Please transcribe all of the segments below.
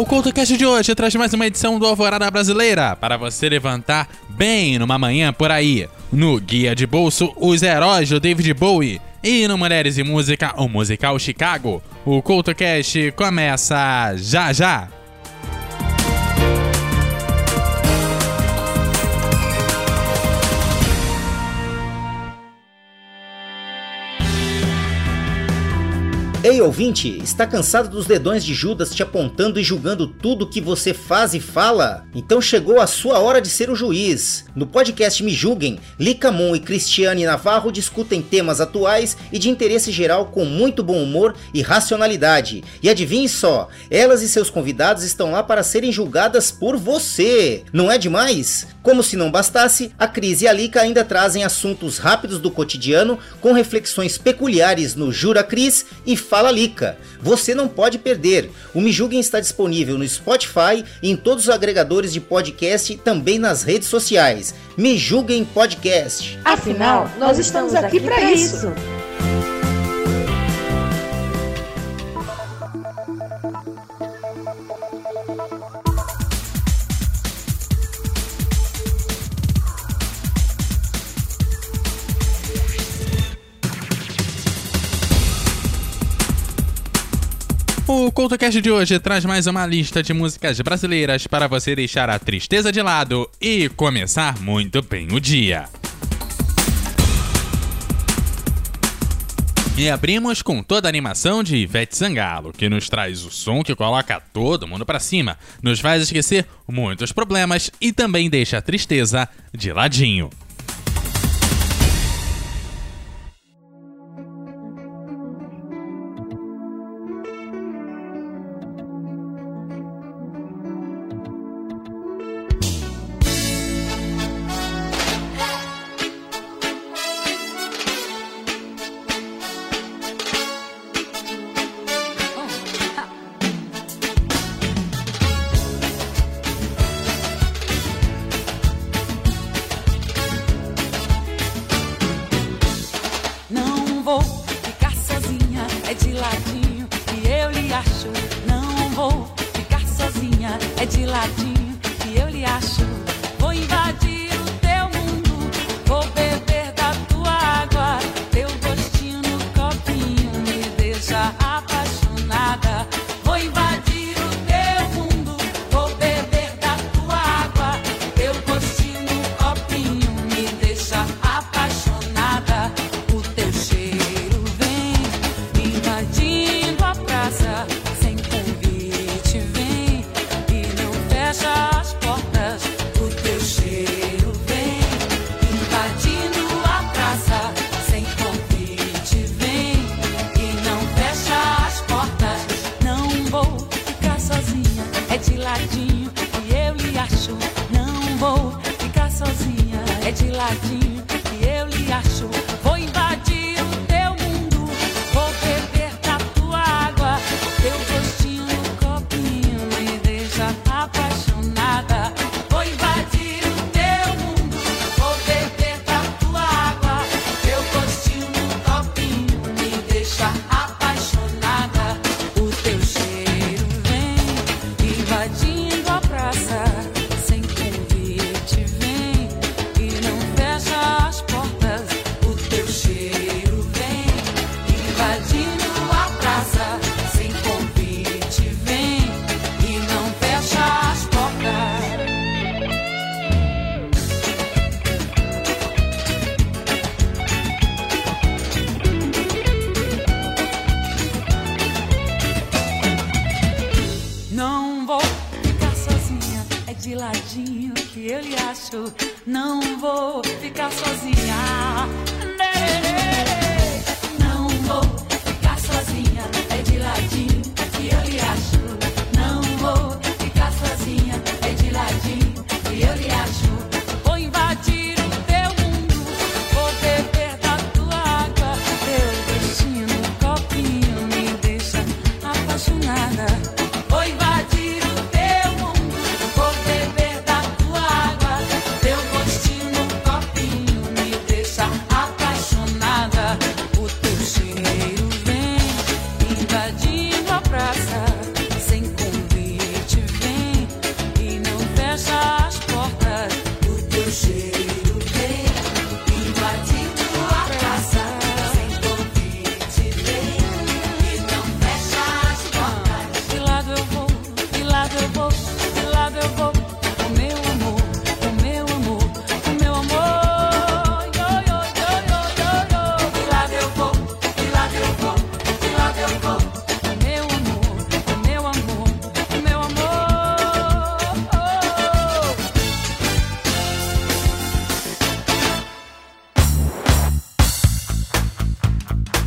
o CoutoCast de hoje traz mais uma edição do Alvorada Brasileira para você levantar bem numa manhã por aí. No Guia de Bolso, os heróis do David Bowie. E no Mulheres e Música, o musical Chicago. O CoutoCast começa já já! Ei ouvinte, está cansado dos dedões de Judas te apontando e julgando tudo que você faz e fala? Então chegou a sua hora de ser o juiz. No podcast Me Julguem, Licamon e Cristiane Navarro discutem temas atuais e de interesse geral com muito bom humor e racionalidade. E adivinhe só, elas e seus convidados estão lá para serem julgadas por você. Não é demais? Como se não bastasse, a Cris e a Lica ainda trazem assuntos rápidos do cotidiano com reflexões peculiares no Jura Cris e Fala Lica. Você não pode perder. O Me Julguem está disponível no Spotify e em todos os agregadores de podcast e também nas redes sociais. Me Julguem Podcast. Afinal, nós estamos aqui para isso. O CoutoCast de hoje traz mais uma lista de músicas brasileiras para você deixar a tristeza de lado e começar muito bem o dia. E abrimos com toda a animação de Ivete Sangalo, que nos traz o som que coloca todo mundo para cima, nos faz esquecer muitos problemas e também deixa a tristeza de ladinho.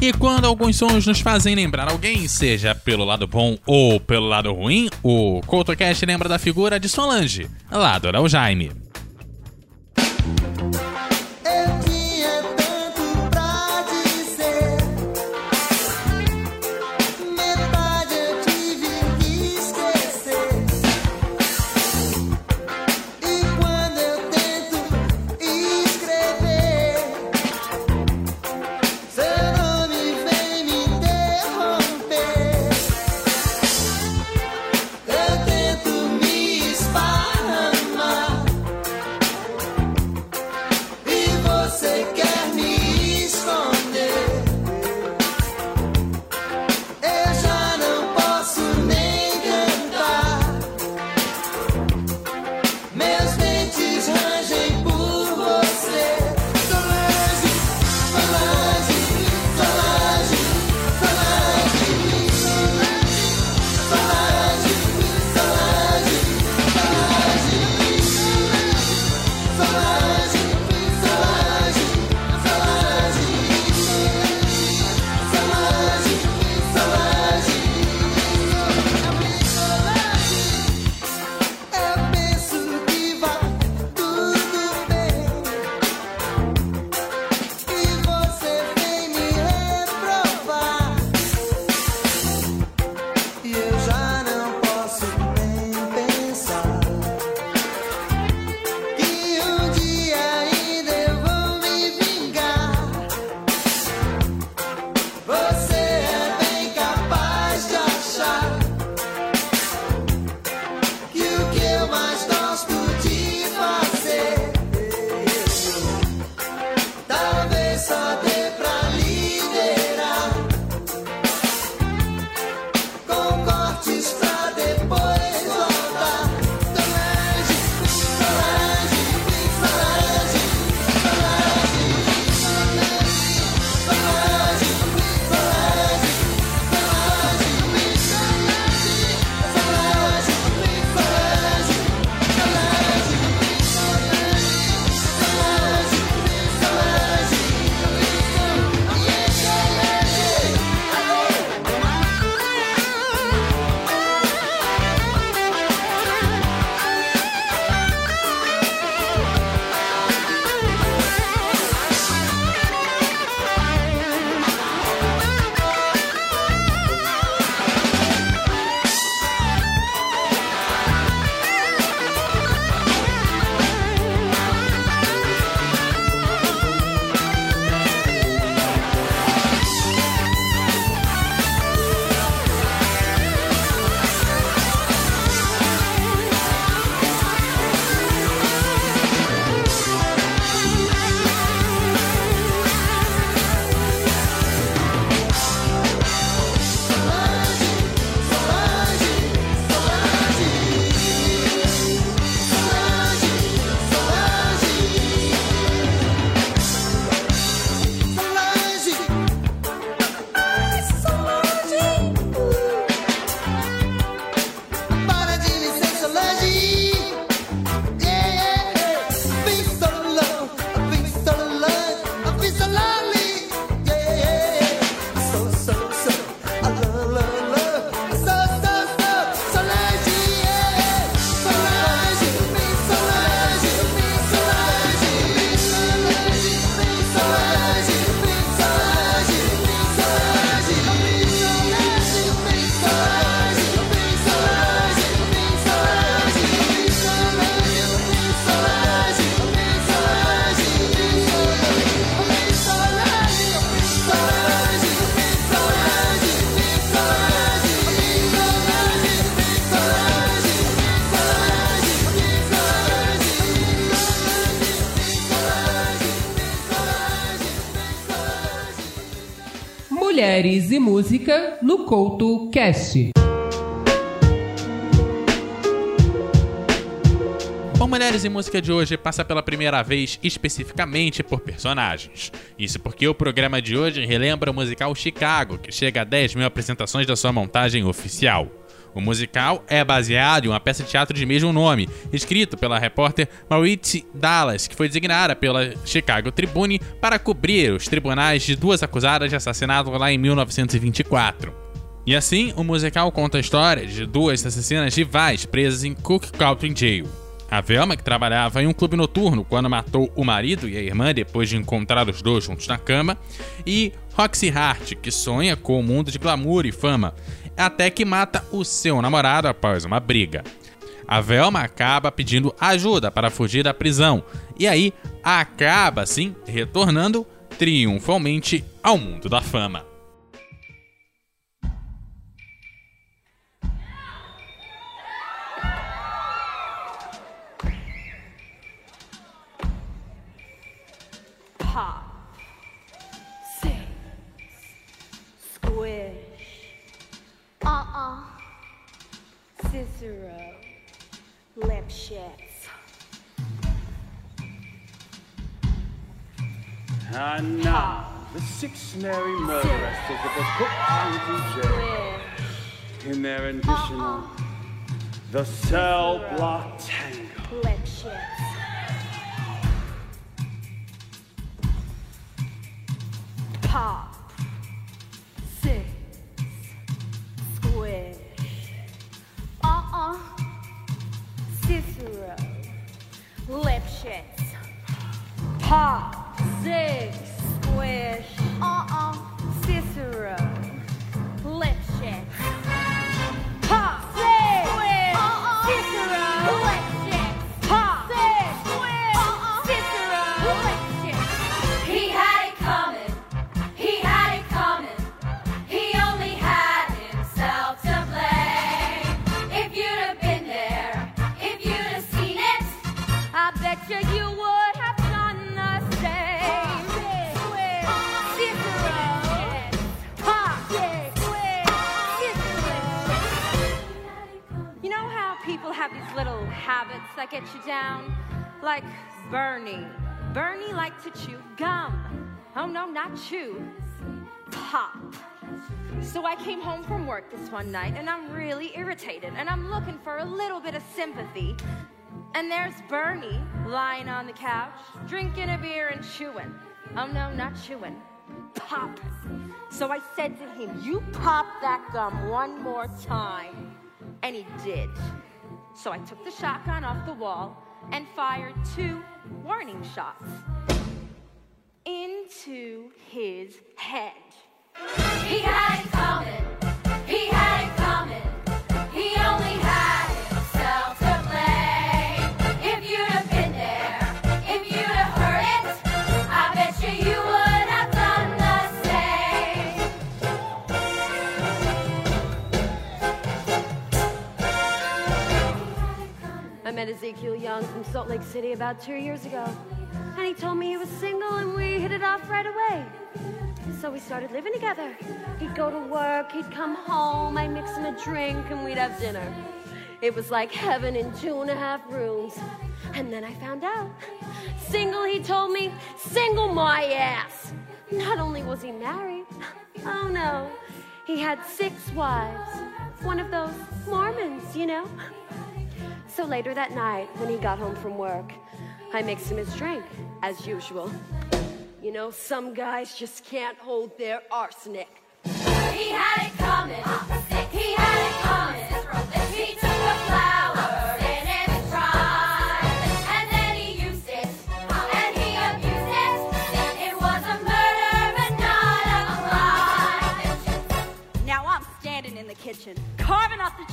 E quando alguns sons nos fazem lembrar alguém, seja pelo lado bom ou pelo lado ruim, o CoutoCast lembra da figura de Solange, lá do Jaime. No Couto Cast. O Mulheres e Música de hoje passa pela primeira vez especificamente por personagens. Isso porque o programa de hoje relembra o musical Chicago, que chega a 10 mil apresentações da sua montagem oficial. O musical é baseado em uma peça de teatro de mesmo nome, escrito pela repórter Mauritius Dallas, que foi designada pela Chicago Tribune para cobrir os tribunais de duas acusadas de assassinato lá em 1924. E assim, o musical conta a história de duas assassinas rivais presas em Cook County Jail. A Velma, que trabalhava em um clube noturno quando matou o marido e a irmã depois de encontrar os dois juntos na cama, e Roxy Hart, que sonha com o um mundo de glamour e fama, até que mata o seu namorado após uma briga. A Velma acaba pedindo ajuda para fugir da prisão e aí acaba, assim, retornando triunfalmente ao mundo da fama. Pop. Six. Squish. Uh-uh. Cicero. Lipschitz. And now, the six merry murderesses of the Cook County Jail in their rendition of the Cell Block Tango. Lipschitz. Pop. People have these little habits that get you down? Like Bernie. Bernie liked to chew gum. Oh no, not chew. Pop. So I came home from work this one night and I'm really irritated and I'm looking for a little bit of sympathy. And there's Bernie lying on the couch, drinking a beer and chewing. Oh no, not chewing. Pop. So I said to him, You pop that gum one more time. And he did. So I took the shotgun off the wall and fired two warning shots into his head. he had it coming. Met Ezekiel Young from Salt Lake City about two years ago. And he told me he was single and we hit it off right away. So we started living together. He'd go to work, he'd come home, I'd mix him a drink, and we'd have dinner. It was like heaven in two and a half rooms. And then I found out. Single, he told me, single my ass. Not only was he married, oh no, he had six wives. One of those Mormons, you know? So later that night, when he got home from work, I mixed him his drink, as usual. You know, some guys just can't hold their arsenic. He had it coming. He had it coming.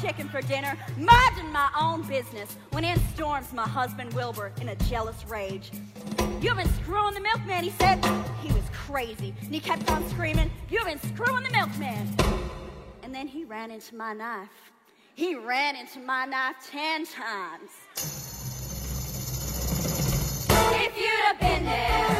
Chicken for dinner, minding my own business, when in storms my husband Wilbur in a jealous rage. You've been screwing the milkman, he said. He was crazy, and he kept on screaming, You've been screwing the milkman. And then he ran into my knife. He ran into my knife ten times. If you'd have been there,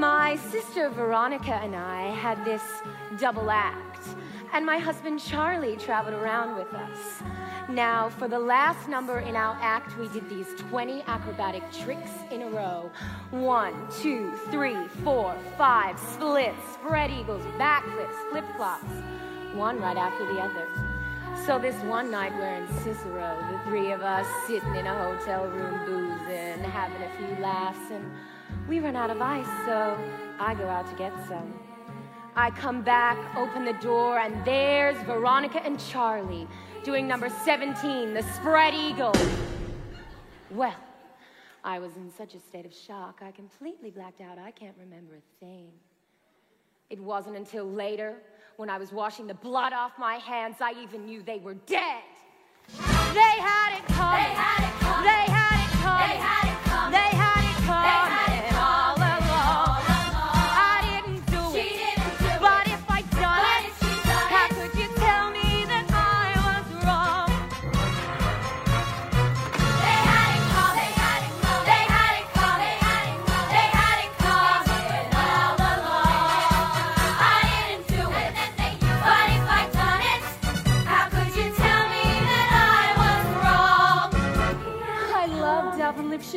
My sister Veronica and I had this double act, and my husband Charlie traveled around with us. Now, for the last number in our act, we did these 20 acrobatic tricks in a row. One, two, three, four, five, splits, spread eagles, backflips, flip flops. One right after the other. So this one night we're in Cicero, the three of us sitting in a hotel room boozing, having a few laughs, and we run out of ice, so I go out to get some. I come back, open the door, and there's Veronica and Charlie doing number 17, the spread eagle. Well, I was in such a state of shock, I completely blacked out. I can't remember a thing. It wasn't until later, when I was washing the blood off my hands, I even knew they were dead. They had it coming. They had it coming. They had it coming.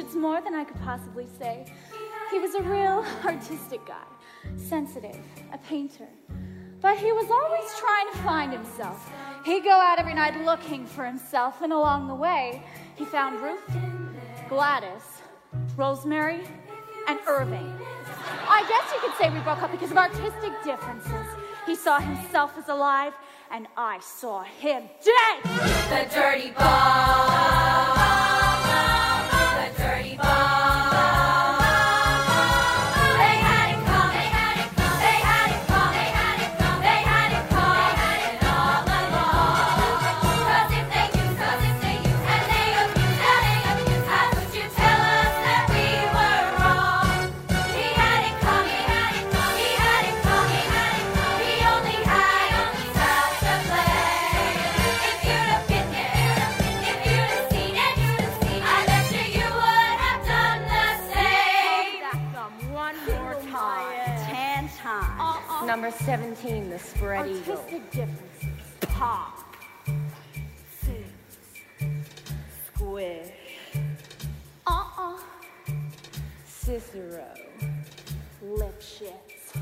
Lipschitz more than I could possibly say. He was a real artistic guy, sensitive, a painter. But he was always trying to find himself. He'd go out every night looking for himself, and along the way, he found Ruth, Gladys, Rosemary, and Irving. I guess you could say we broke up because of artistic differences. He saw himself as alive, and I saw him dead. The dirty bomb. Number 17, the spread eagle. Artistic differences. Pop. Squish. Uh-uh. Cicero. Lipschitz.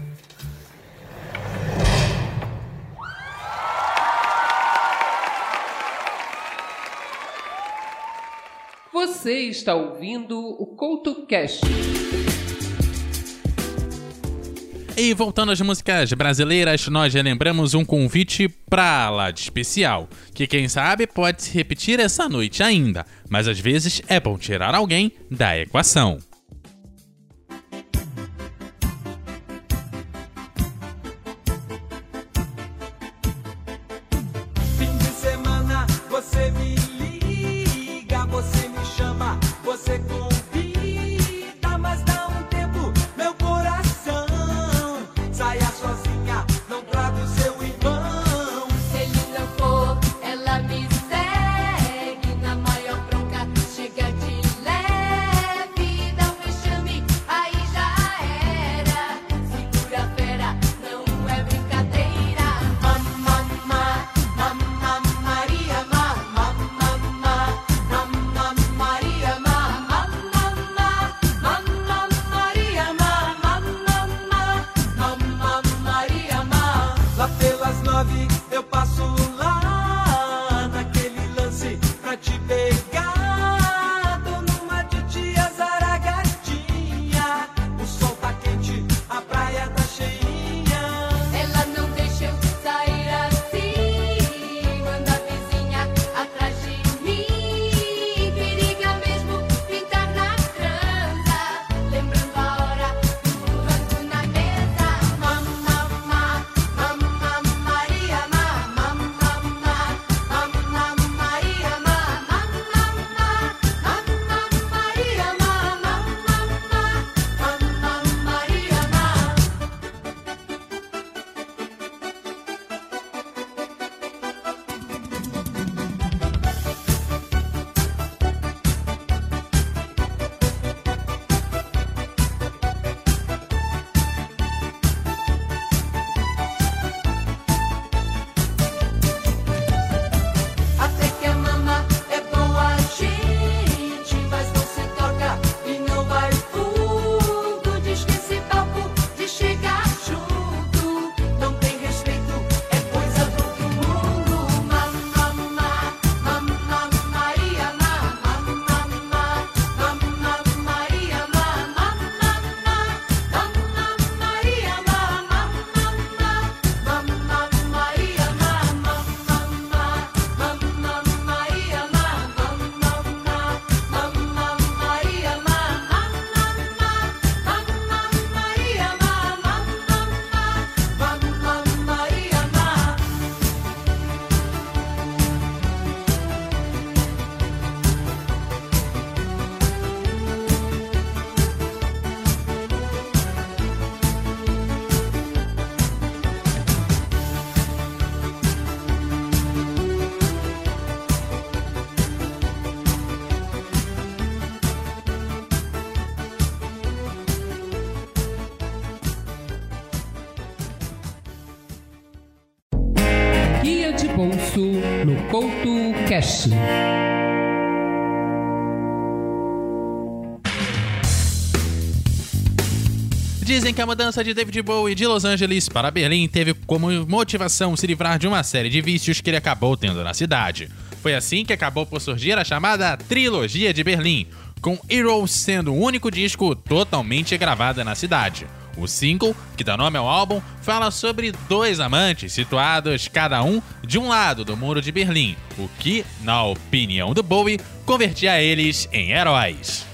Você está ouvindo o CoutoCast. E voltando às músicas brasileiras, nós relembramos um convite pra lá de especial, que quem sabe pode se repetir essa noite ainda, mas às vezes é bom tirar alguém da equação. Bolso no Couto Cash. Dizem que a mudança de David Bowie de Los Angeles para Berlim teve como motivação se livrar de uma série de vícios que ele acabou tendo na cidade. Foi assim que acabou por surgir a chamada Trilogia de Berlim, com Heroes sendo o único disco totalmente gravado na cidade. O single, que dá nome ao álbum, fala sobre dois amantes situados cada um de um lado do muro de Berlim, o que, na opinião do Bowie, convertia eles em heróis.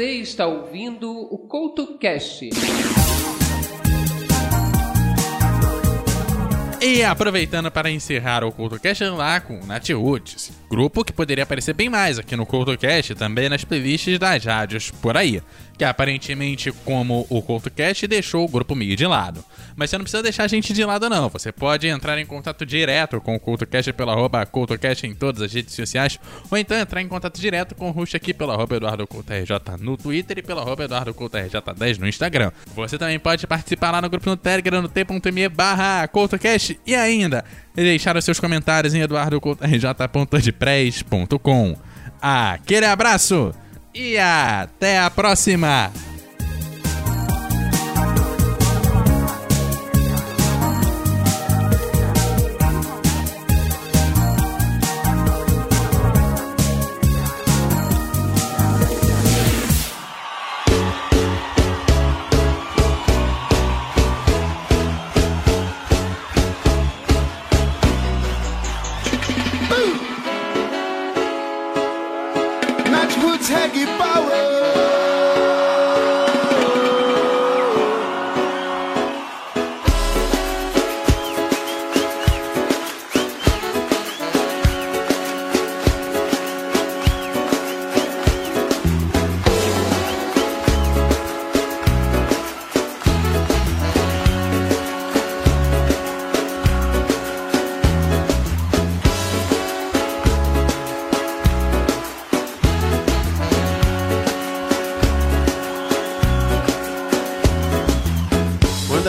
Você está ouvindo o Couto Cash. E aproveitando para encerrar o CultoCast lá com o Nat Roots, grupo que poderia aparecer bem mais aqui no CultoCast e também nas playlists das rádios por aí, que aparentemente, como o CultoCast, deixou o grupo meio de lado. Mas você não precisa deixar a gente de lado não, você pode entrar em contato direto com o CultoCast pelo arroba CultoCast em todas as redes sociais, ou então entrar em contato direto com o Rush aqui pelo arroba EduardoCultoRJ no Twitter e pelo arroba EduardoCultoRJ10 no Instagram. Você também pode participar lá no grupo no Telegram no t.me barra CultoCast e ainda deixar os seus comentários em eduardocultorj.wordpress.com. Aquele abraço e até a próxima!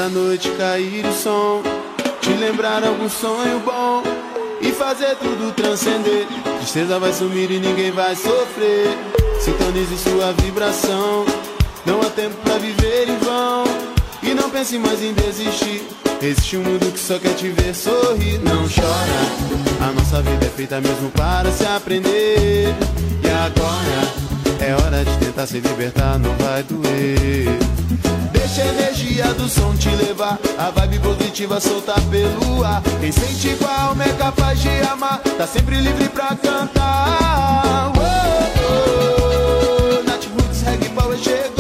Quando a noite cair o som, te lembrar algum sonho bom e fazer tudo transcender. Tristeza vai sumir e ninguém vai sofrer. Sintonize sua vibração. Não há tempo pra viver em vão. E não pense mais em desistir. Existe um mundo que só quer te ver sorrir. Não chora. A nossa vida é feita mesmo para se aprender. E agora é hora de tentar se libertar, não vai doer. Deixa a energia do som te levar, a vibe positiva soltar pelo ar. Quem sente com a alma é capaz de amar, tá sempre livre pra cantar. Oh, oh, Nath Roots Reggae Power chegou.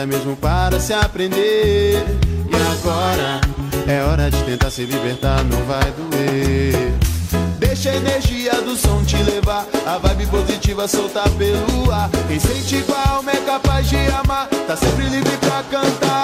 Feita mesmo para se aprender. E agora é hora de tentar se libertar, não vai doer. Deixa a energia do som te levar, a vibe positiva soltar pelo ar. Quem sente igual é capaz de amar, tá sempre livre pra cantar.